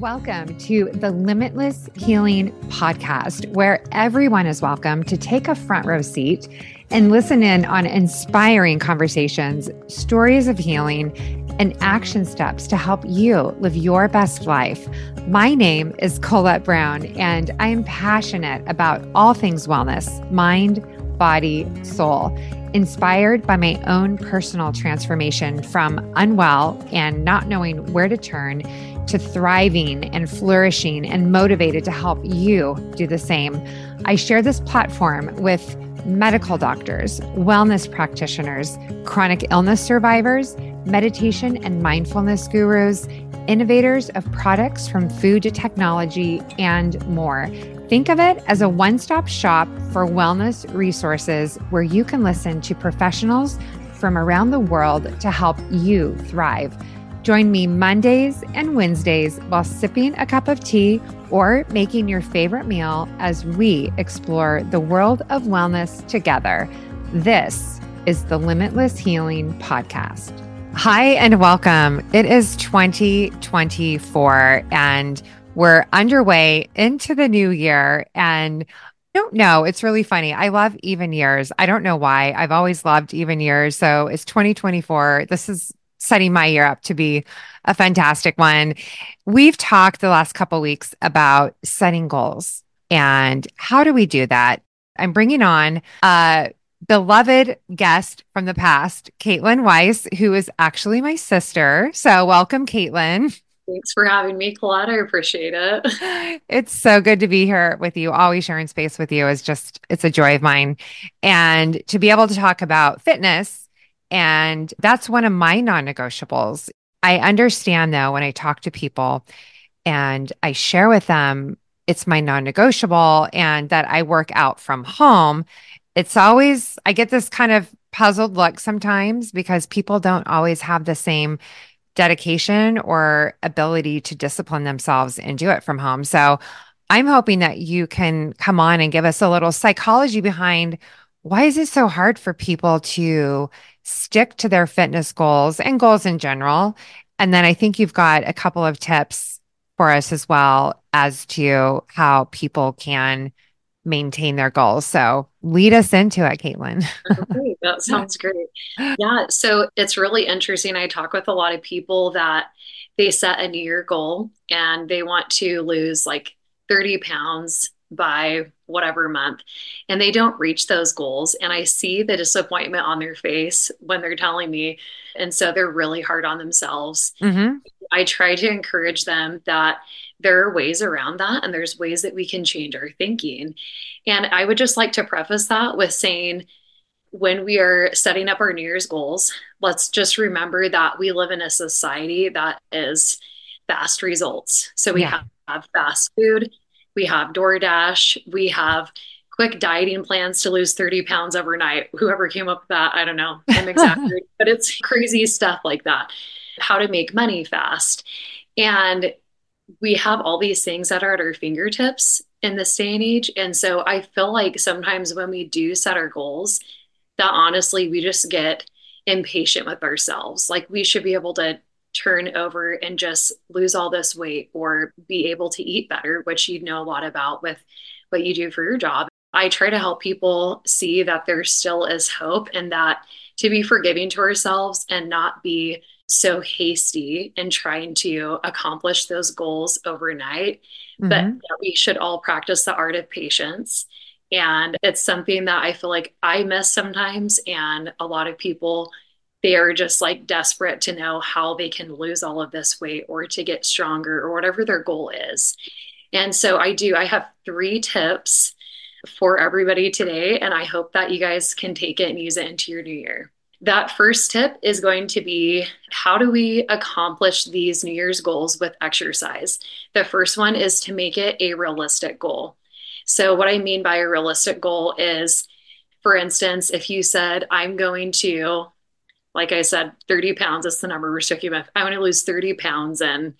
Welcome to the Limitless Healing Podcast, where everyone is welcome to take a front row seat and listen in on inspiring conversations, stories of healing, and action steps to help you live your best life. My name is Colette Brown, and I am passionate about all things wellness mind, body, soul inspired by my own personal transformation from unwell and not knowing where to turn to thriving and flourishing and motivated to help you do the same. I share this platform with medical doctors, wellness practitioners, chronic illness survivors, meditation and mindfulness gurus, innovators of products from food to technology, and more. Think of it as a one stop shop for wellness resources where you can listen to professionals from around the world to help you thrive. Join me Mondays and Wednesdays while sipping a cup of tea or making your favorite meal as we explore the world of wellness together. This is the Limitless Healing Podcast. Hi, and welcome. It is 2024, and we're underway into the new year. And I don't know. It's really funny. I love even years. I don't know why. I've always loved even years. So it's 2024. This is setting my year up to be a fantastic one. We've talked the last couple weeks about setting goals and how do we do that? I'm bringing on a beloved guest from the past, Caitlin Weiss, who is actually my sister. So welcome, Caitlin. Thanks for having me, Colette. I appreciate it. It's so good to be here with you. Always sharing space with you is just, it's a joy of mine. And to be able to talk about fitness and that's one of my non negotiables. I understand though, when I talk to people and I share with them, it's my non negotiable and that I work out from home. It's always, I get this kind of puzzled look sometimes because people don't always have the same dedication or ability to discipline themselves and do it from home. So I'm hoping that you can come on and give us a little psychology behind why is it so hard for people to stick to their fitness goals and goals in general. And then I think you've got a couple of tips for us as well as to how people can maintain their goals. So lead us into it, Caitlin. okay, that sounds great. Yeah. So it's really interesting. I talk with a lot of people that they set a New Year goal and they want to lose like 30 pounds by whatever month and they don't reach those goals and i see the disappointment on their face when they're telling me and so they're really hard on themselves mm-hmm. i try to encourage them that there are ways around that and there's ways that we can change our thinking and i would just like to preface that with saying when we are setting up our new year's goals let's just remember that we live in a society that is fast results so we yeah. have fast food we have DoorDash, we have quick dieting plans to lose 30 pounds overnight. Whoever came up with that, I don't know. I'm exaggerating, but it's crazy stuff like that. How to make money fast. And we have all these things that are at our fingertips in this day and age. And so I feel like sometimes when we do set our goals, that honestly, we just get impatient with ourselves. Like we should be able to turn over and just lose all this weight or be able to eat better, which you know a lot about with what you do for your job. I try to help people see that there still is hope and that to be forgiving to ourselves and not be so hasty in trying to accomplish those goals overnight, mm-hmm. but we should all practice the art of patience. And it's something that I feel like I miss sometimes, and a lot of people they are just like desperate to know how they can lose all of this weight or to get stronger or whatever their goal is. And so I do, I have three tips for everybody today. And I hope that you guys can take it and use it into your new year. That first tip is going to be how do we accomplish these New Year's goals with exercise? The first one is to make it a realistic goal. So, what I mean by a realistic goal is, for instance, if you said, I'm going to like I said, 30 pounds is the number we're sticking with. I want to lose 30 pounds in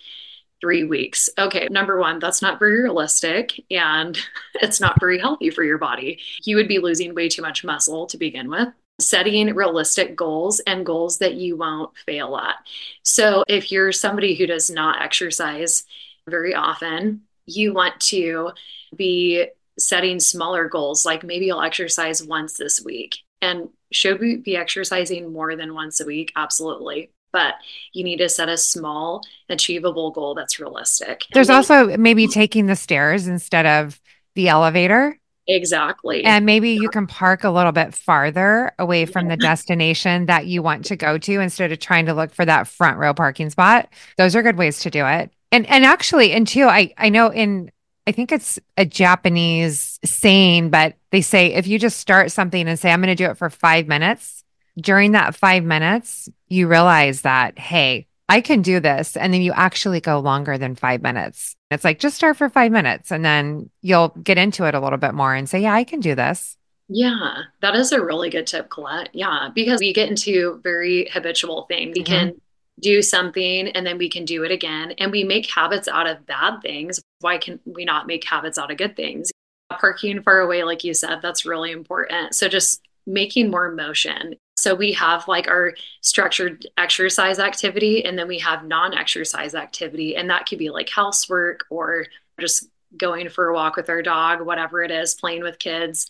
three weeks. Okay, number one, that's not very realistic and it's not very healthy for your body. You would be losing way too much muscle to begin with. Setting realistic goals and goals that you won't fail at. So, if you're somebody who does not exercise very often. You want to be setting smaller goals, like maybe you'll exercise once this week. And should we be exercising more than once a week? Absolutely. But you need to set a small, achievable goal that's realistic. There's also maybe taking the stairs instead of the elevator. Exactly. And maybe you can park a little bit farther away from the destination that you want to go to instead of trying to look for that front row parking spot. Those are good ways to do it. And and actually, and too, I I know in I think it's a Japanese saying, but they say if you just start something and say, I'm going to do it for five minutes, during that five minutes, you realize that, hey, I can do this. And then you actually go longer than five minutes. It's like just start for five minutes and then you'll get into it a little bit more and say, yeah, I can do this. Yeah, that is a really good tip, Colette. Yeah, because we get into very habitual things. We mm-hmm. can do something and then we can do it again. And we make habits out of bad things. Why can we not make habits out of good things? Parking far away, like you said, that's really important. So just making more motion. So we have like our structured exercise activity and then we have non exercise activity. And that could be like housework or just going for a walk with our dog, whatever it is, playing with kids.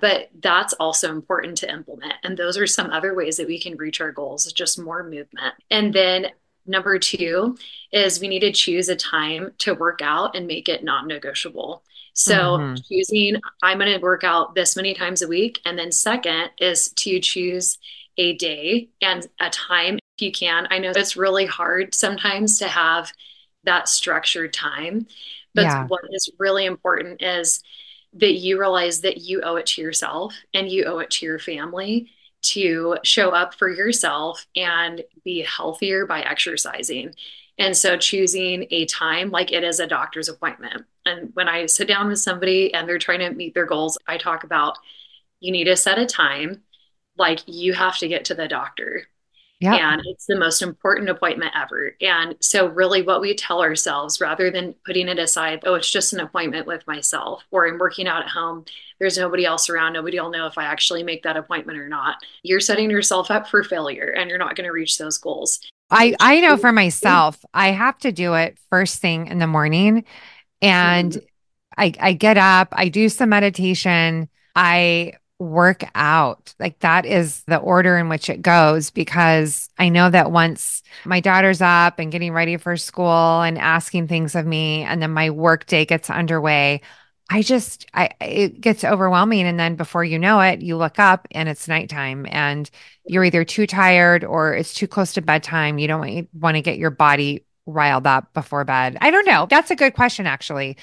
But that's also important to implement. And those are some other ways that we can reach our goals, just more movement. And then number two is we need to choose a time to work out and make it non negotiable. So mm-hmm. choosing, I'm going to work out this many times a week. And then second is to choose a day and a time if you can. I know it's really hard sometimes to have that structured time, but yeah. what is really important is that you realize that you owe it to yourself and you owe it to your family to show up for yourself and be healthier by exercising. And so choosing a time like it is a doctor's appointment. And when I sit down with somebody and they're trying to meet their goals, I talk about you need to set a time like you have to get to the doctor yeah. And it's the most important appointment ever. And so, really, what we tell ourselves rather than putting it aside, oh, it's just an appointment with myself, or I'm working out at home, there's nobody else around, nobody will know if I actually make that appointment or not. You're setting yourself up for failure and you're not going to reach those goals. I, I know for myself, I have to do it first thing in the morning. And mm-hmm. I, I get up, I do some meditation. I work out. Like that is the order in which it goes because I know that once my daughter's up and getting ready for school and asking things of me and then my work day gets underway, I just I it gets overwhelming and then before you know it, you look up and it's nighttime and you're either too tired or it's too close to bedtime. You don't want to get your body riled up before bed. I don't know. That's a good question actually.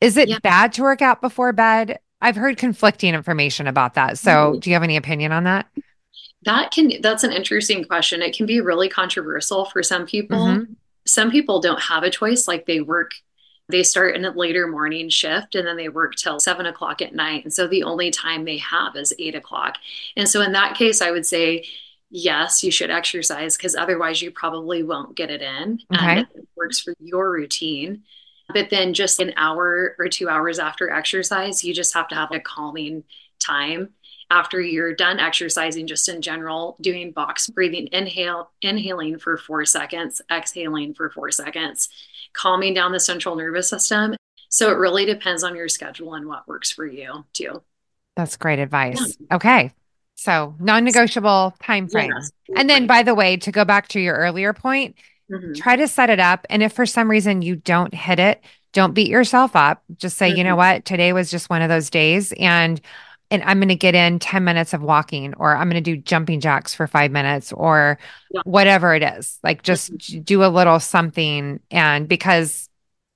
Is it yeah. bad to work out before bed? I've heard conflicting information about that. So, mm-hmm. do you have any opinion on that? That can that's an interesting question. It can be really controversial for some people. Mm-hmm. Some people don't have a choice, like they work they start in a later morning shift and then they work till seven o'clock at night. And so the only time they have is eight o'clock. And so in that case, I would say, yes, you should exercise because otherwise you probably won't get it in. Okay. And it works for your routine. But then just an hour or two hours after exercise, you just have to have a calming time. After you're done exercising just in general doing box breathing inhale inhaling for 4 seconds exhaling for 4 seconds calming down the central nervous system. So it really depends on your schedule and what works for you too. That's great advice. Yeah. okay. So non-negotiable time frame. Yeah, and then by the way to go back to your earlier point Mm-hmm. Try to set it up. And if for some reason you don't hit it, don't beat yourself up. Just say, mm-hmm. you know mm-hmm. what? Today was just one of those days. And and I'm going to get in 10 minutes of walking, or I'm going to do jumping jacks for five minutes, or yeah. whatever it is. Like just mm-hmm. do a little something. And because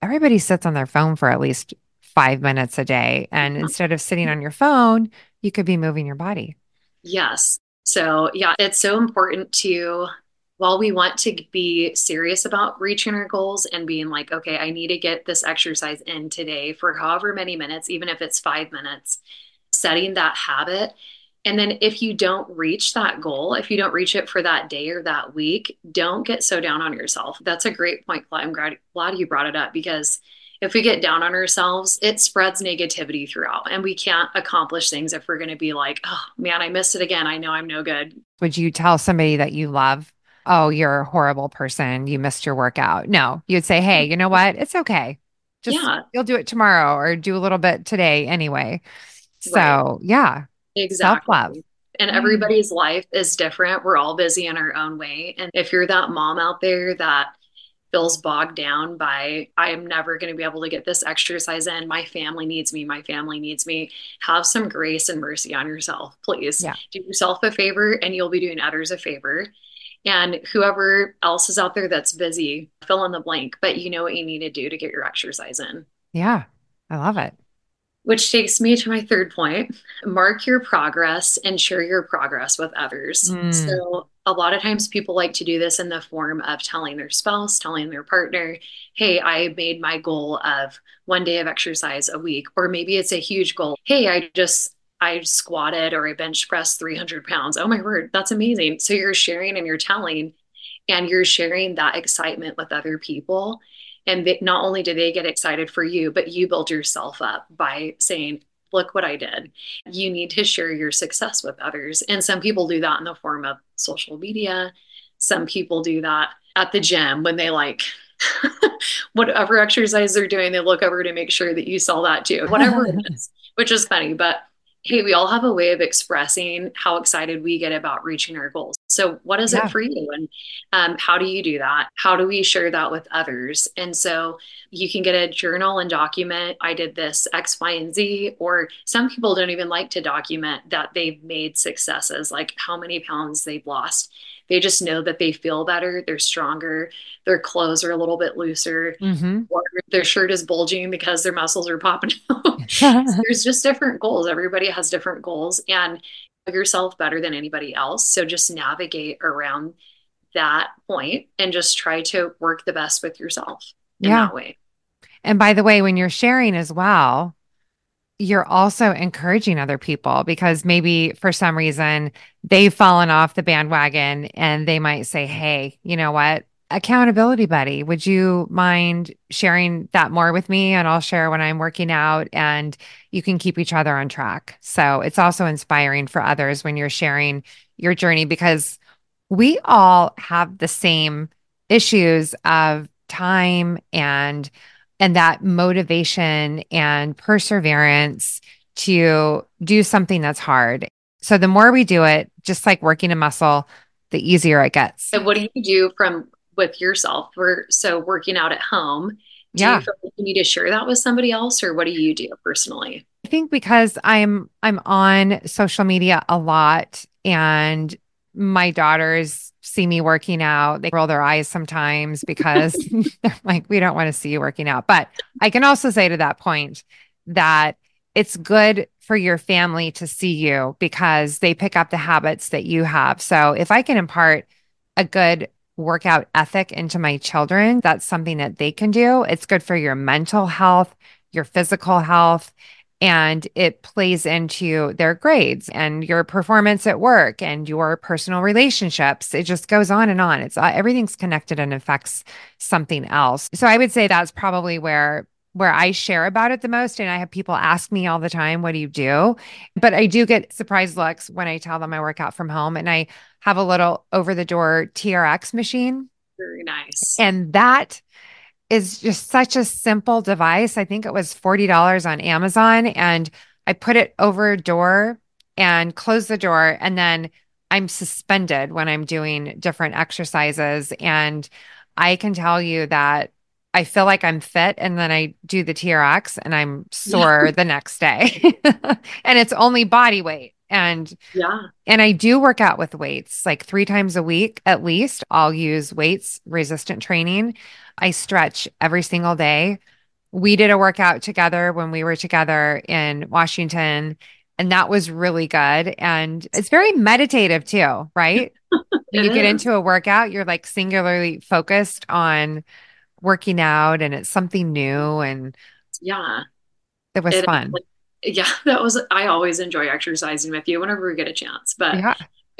everybody sits on their phone for at least five minutes a day. And mm-hmm. instead of sitting on your phone, you could be moving your body. Yes. So, yeah, it's so important to while we want to be serious about reaching our goals and being like, okay, I need to get this exercise in today for however many minutes, even if it's five minutes, setting that habit. And then if you don't reach that goal, if you don't reach it for that day or that week, don't get so down on yourself. That's a great point. I'm glad, glad you brought it up because if we get down on ourselves, it spreads negativity throughout and we can't accomplish things if we're going to be like, oh man, I missed it again. I know I'm no good. Would you tell somebody that you love oh, you're a horrible person. You missed your workout. No, you'd say, hey, you know what? It's okay. Just Yeah. you'll do it tomorrow or do a little bit today anyway. So, Right. yeah, self love. Exactly. And mm-hmm. everybody's life is different. We're all busy in our own way. And if you're that mom out there that feels bogged down by, I am never going to be able to get this exercise in, my family needs me, my family needs me, have some grace and mercy on yourself, please. Yeah. Do yourself a favor and you'll be doing others a favor. And whoever else is out there that's busy, fill in the blank, but you know what you need to do to get your exercise in. Yeah, I love it. Which takes me to my third point. Mark your progress and share your progress with others. Mm. So, a lot of times people like to do this in the form of telling their spouse, telling their partner, Hey, I made my goal of one day of exercise a week. Or maybe it's a huge goal. Hey, I just, I squatted or I bench pressed 300 pounds. Oh my word, that's amazing. So, you're sharing and you're telling, and you're sharing that excitement with other people and they, not only do they get excited for you, but you build yourself up by saying, Look what I did. You need to share your success with others. And some people do that in the form of social media. Some people do that at the gym when they like, whatever exercise they're doing, they look over to make sure that you saw that too, whatever it is, which is funny. But hey, we all have a way of expressing how excited we get about reaching our goals. So, what is Yeah. it for you? And um, how do you do that? How do we share that with others? And so, you can get a journal and document, I did this X, Y, and Z. Or some people don't even like to document that they've made successes, like how many pounds they've lost. They just know that they feel better, they're stronger, their clothes are a little bit looser, hmm or their shirt is bulging because their muscles are popping out. There's just different goals. Everybody has different goals and yourself better than anybody else. So just navigate around that point and just try to work the best with yourself in Yeah. that way. And by the way, when you're sharing as well, you're also encouraging other people because maybe for some reason they've fallen off the bandwagon and they might say, Hey, you know what? Accountability buddy, would you mind sharing that more with me? And I'll share when I'm working out and you can keep each other on track. So it's also inspiring for others when you're sharing your journey because we all have the same issues of time and and that motivation and perseverance to do something that's hard. So the more we do it, just like working a muscle, the easier it gets. So what do you do from with yourself? We're so working out at home. Do Yeah. you feel like you need to share that with somebody else or what do you do personally? I think because I'm I'm on social media a lot and my daughters see me working out. They roll their eyes sometimes because they're like, we don't want to see you working out. But I can also say to that point that it's good for your family to see you because they pick up the habits that you have. So if I can impart a good workout ethic into my children, that's something that they can do. It's good for your mental health, your physical health and it plays into their grades and your performance at work and your personal relationships. It just goes on and on. It's uh, everything's connected and affects something else. So i would say that's probably where where i share about it the most and i have people ask me all the time what do you do? But i do get surprise looks when i tell them i work out from home and i have a little over the door trx machine. Very nice. and that is just such a simple device. I think it was $40 on Amazon. And I put it over a door and close the door. And then I'm suspended when I'm doing different exercises. And I can tell you that I feel like I'm fit. And then I do the TRX and I'm sore the next day. and it's only body weight. And yeah. and I do work out with weights like three times a week at least. I'll use weights, resistant training. I stretch every single day. We did a workout together when we were together in Washington, and that was really good. And it's very meditative too, right? when you get into a workout, you're like singularly focused on working out, and it's something new, and Yeah. it was It- fun. like, yeah, that was I always enjoy exercising with you whenever we get a chance. But Yeah.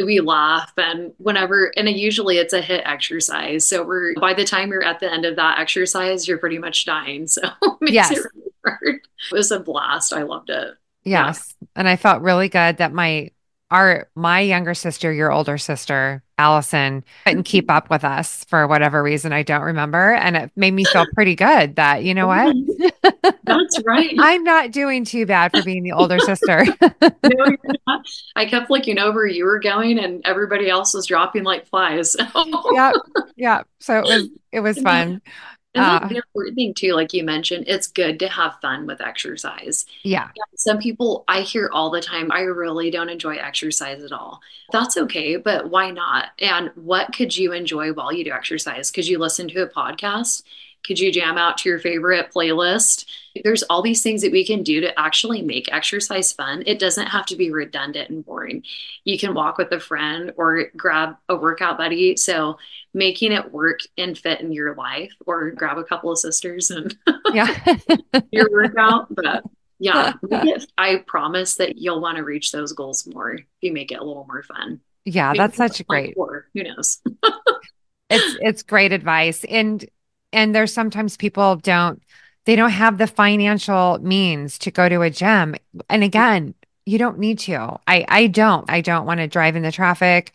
we laugh and whenever and usually it's a HIIT exercise. So we're by the time you're at the end of that exercise, you're pretty much dying. So it Yes. it really. It was a blast. I loved it. Yes. And I felt really good that my our my younger sister, your older sister, Allison couldn't keep up with us for whatever reason. I don't remember. And it made me feel pretty good that, you know what? That's right. I'm not doing too bad for being the older sister. no, I kept looking over where you were going and everybody else was dropping like flies. yeah. Yeah. So it was, it was fun. And uh, the important thing too, like you mentioned, it's good to have fun with exercise. Yeah. Some people I hear all the time, I really don't enjoy exercise at all. That's okay, but why not? And what could you enjoy while you do exercise? Could you listen to a podcast? Could you jam out to your favorite playlist? There's all these things that we can do to actually make exercise fun. It doesn't have to be redundant and boring. You can walk with a friend or grab a workout buddy. So making it work and fit in your life or grab a couple of sisters and yeah your workout. But yeah, I promise that you'll want to reach those goals more if you make it a little more fun. Yeah, Maybe that's such a great. Or who knows? it's it's great advice, and and there's sometimes people don't they don't have the financial means to go to a gym, and again, you don't need to. I I don't. I don't want to drive in the traffic.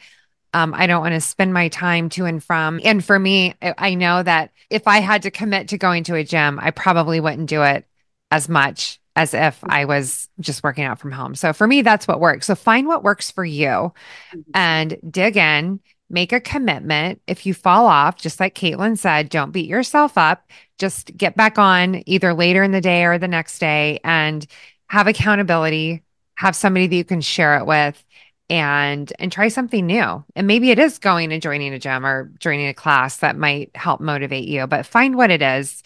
Um, I don't want to spend my time to and from. And for me, I know that if I had to commit to going to a gym, I probably wouldn't do it as much as if I was just working out from home. So for me, that's what works. So find what works for you mm-hmm. and dig in, make a commitment. If you fall off, just like Caitlin said, don't beat yourself up. Just get back on either later in the day or the next day and have accountability, have somebody that you can share it with and and try something new. And maybe it is going and joining a gym or joining a class that might help motivate you, but find what it is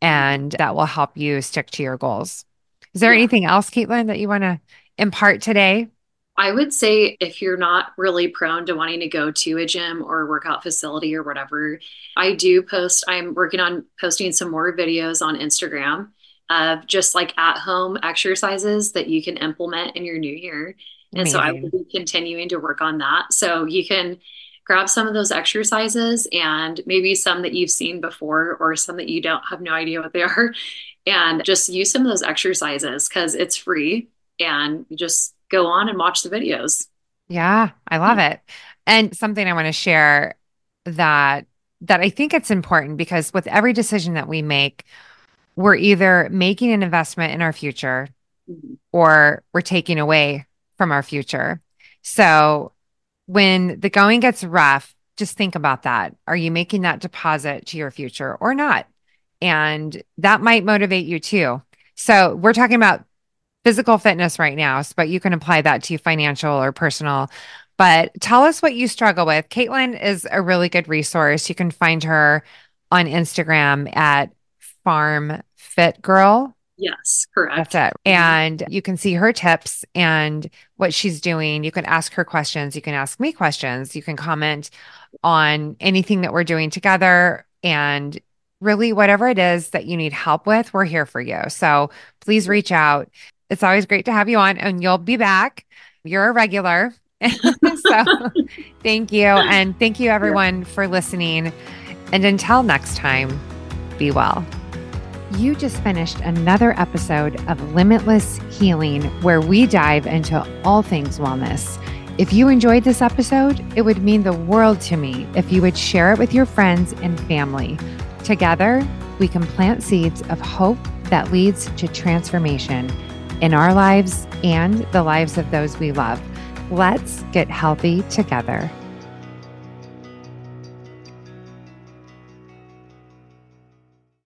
and that will help you stick to your goals. Is there yeah. anything else, Caitlin, that you want to impart today? I would say if you're not really prone to wanting to go to a gym or a workout facility or whatever, I do post, I'm working on posting some more videos on Instagram of just like at home exercises that you can implement in your new year. And so I will be continuing to work on that. So you can grab some of those exercises and maybe some that you've seen before or some that you don't have no idea what they are and just use some of those exercises because it's free and just go on and watch the videos. Yeah, I love it. And something I want to share that that I think it's important because with every decision that we make, we're either making an investment in our future mm-hmm. or we're taking away from our future. So when the going gets rough, just think about that. Are you making that deposit to your future or not? And that might motivate you too. So we're talking about physical fitness right now, but you can apply that to financial or personal. But tell us what you struggle with. Caitlin is a really good resource. You can find her on Instagram at Farm Fit Girl. Yes, correct. That's it. And you can see her tips and what she's doing. You can ask her questions. You can ask me questions. You can comment on anything that we're doing together. And really, whatever it is that you need help with, we're here for you. So please reach out. It's always great to have you on, and you'll be back. You're a regular. so thank you. And thank you, everyone, for listening. And until next time, be well. You just finished another episode of Limitless Healing, where we dive into all things wellness. If you enjoyed this episode, it would mean the world to me if you would share it with your friends and family. Together, we can plant seeds of hope that leads to transformation in our lives and the lives of those we love. Let's get healthy together.